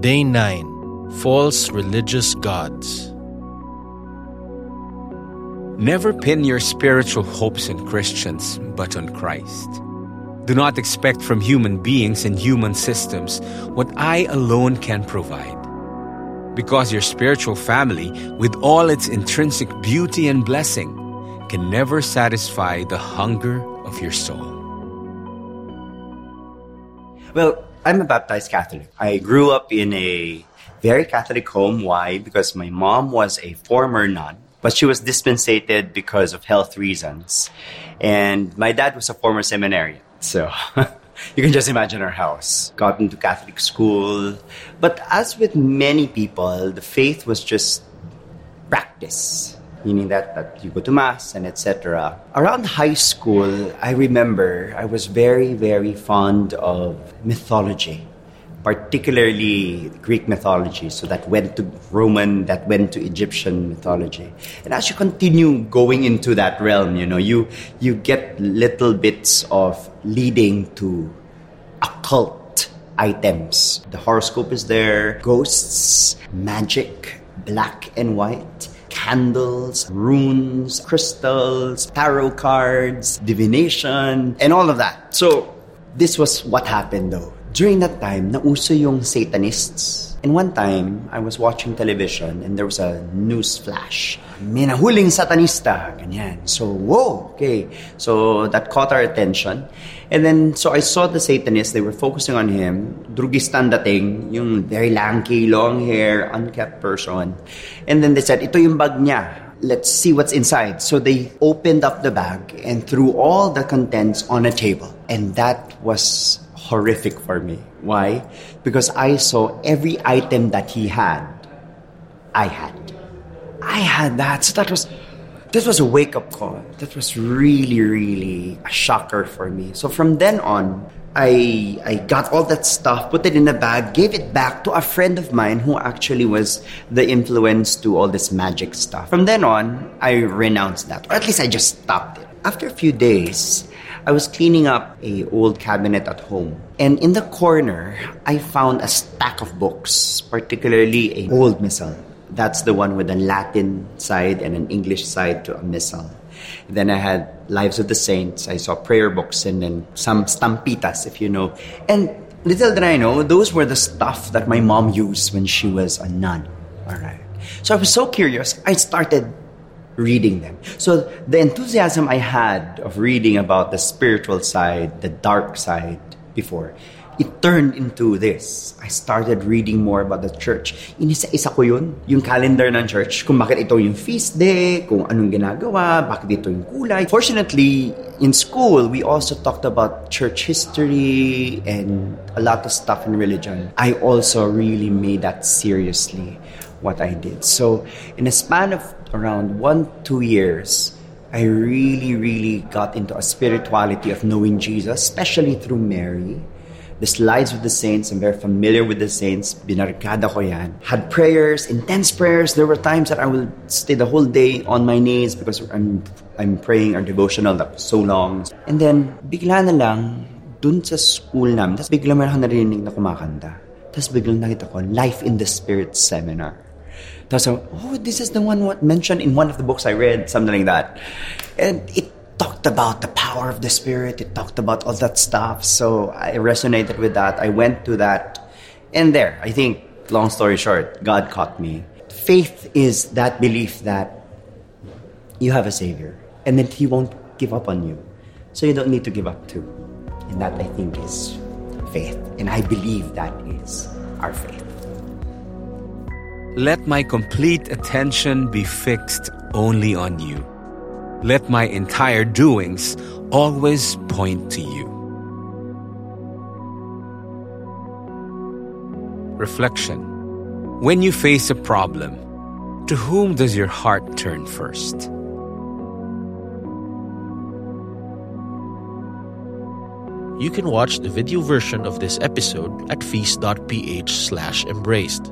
Day 9 False Religious Gods. Never pin your spiritual hopes in Christians, but on Christ. Do not expect from human beings and human systems what I alone can provide. Because your spiritual family, with all its intrinsic beauty and blessing, can never satisfy the hunger of your soul. Well, I'm a baptized Catholic. I grew up in a very Catholic home. Why? Because my mom was a former nun, but she was dispensated because of health reasons. And my dad was a former seminarian. So you can just imagine our house. Got into Catholic school. But as with many people, the faith was just practice meaning that, that you go to mass and etc. Around high school, I remember I was very, very fond of mythology, particularly Greek mythology. So that went to Roman, that went to Egyptian mythology. And as you continue going into that realm, you know, you you get little bits of leading to occult items. The horoscope is there, ghosts, magic, black and white candles, runes, crystals, tarot cards, divination, and all of that. So, this was what happened though. During that time, nauso yung Satanists. And one time, I was watching television and there was a news flash. May nahuling Satanista. So, whoa, okay. So, that caught our attention. And then, so I saw the Satanists, they were focusing on him. Drugistan dating, yung very lanky, long hair, unkept person. And then they said, ito yung bag niya. Let's see what's inside. So they opened up the bag and threw all the contents on a table. And that was horrific for me. Why? Because I saw every item that he had, I had. I had that. So that was this was a wake up call. That was really, really a shocker for me. So from then on, I I got all that stuff, put it in a bag, gave it back to a friend of mine who actually was the influence to all this magic stuff. From then on, I renounced that, or at least I just stopped it. After a few days, I was cleaning up a old cabinet at home, and in the corner, I found a stack of books, particularly a old missal that's the one with a Latin side and an English side to a missal. Then I had Lives of the Saints. I saw prayer books and then some stampitas, if you know. And little did I know, those were the stuff that my mom used when she was a nun. All right. So I was so curious. I started reading them. So the enthusiasm I had of reading about the spiritual side, the dark side before, it turned into this. I started reading more about the church. Inisa-isa ko yun, yung calendar ng church, kung bakit ito yung feast day, kung anong ginagawa, bakit ito yung kulay. Fortunately, in school, we also talked about church history and a lot of stuff in religion. I also really made that seriously, what I did. So, in a span of around one, two years, I really, really got into a spirituality of knowing Jesus, especially through Mary the slides with the saints. I'm very familiar with the saints. Binarkada ko yan. Had prayers, intense prayers. There were times that I would stay the whole day on my knees because I'm I'm praying our devotional was so long. And then, bigla na lang, dun sa school namin, tapos bigla mo lang narinig na kumakanta. Tapos bigla nakita ko, Life in the Spirit Seminar. Tapos, oh, this is the one what mentioned in one of the books I read, something like that. And it talked about the power of the spirit. It talked about all that stuff. So I resonated with that. I went to that. And there, I think, long story short, God caught me. Faith is that belief that you have a Savior and that He won't give up on you. So you don't need to give up too. And that, I think, is faith. And I believe that is our faith. Let my complete attention be fixed only on you. Let my entire doings always point to you. Reflection When you face a problem, to whom does your heart turn first? You can watch the video version of this episode at feast.ph slash embraced.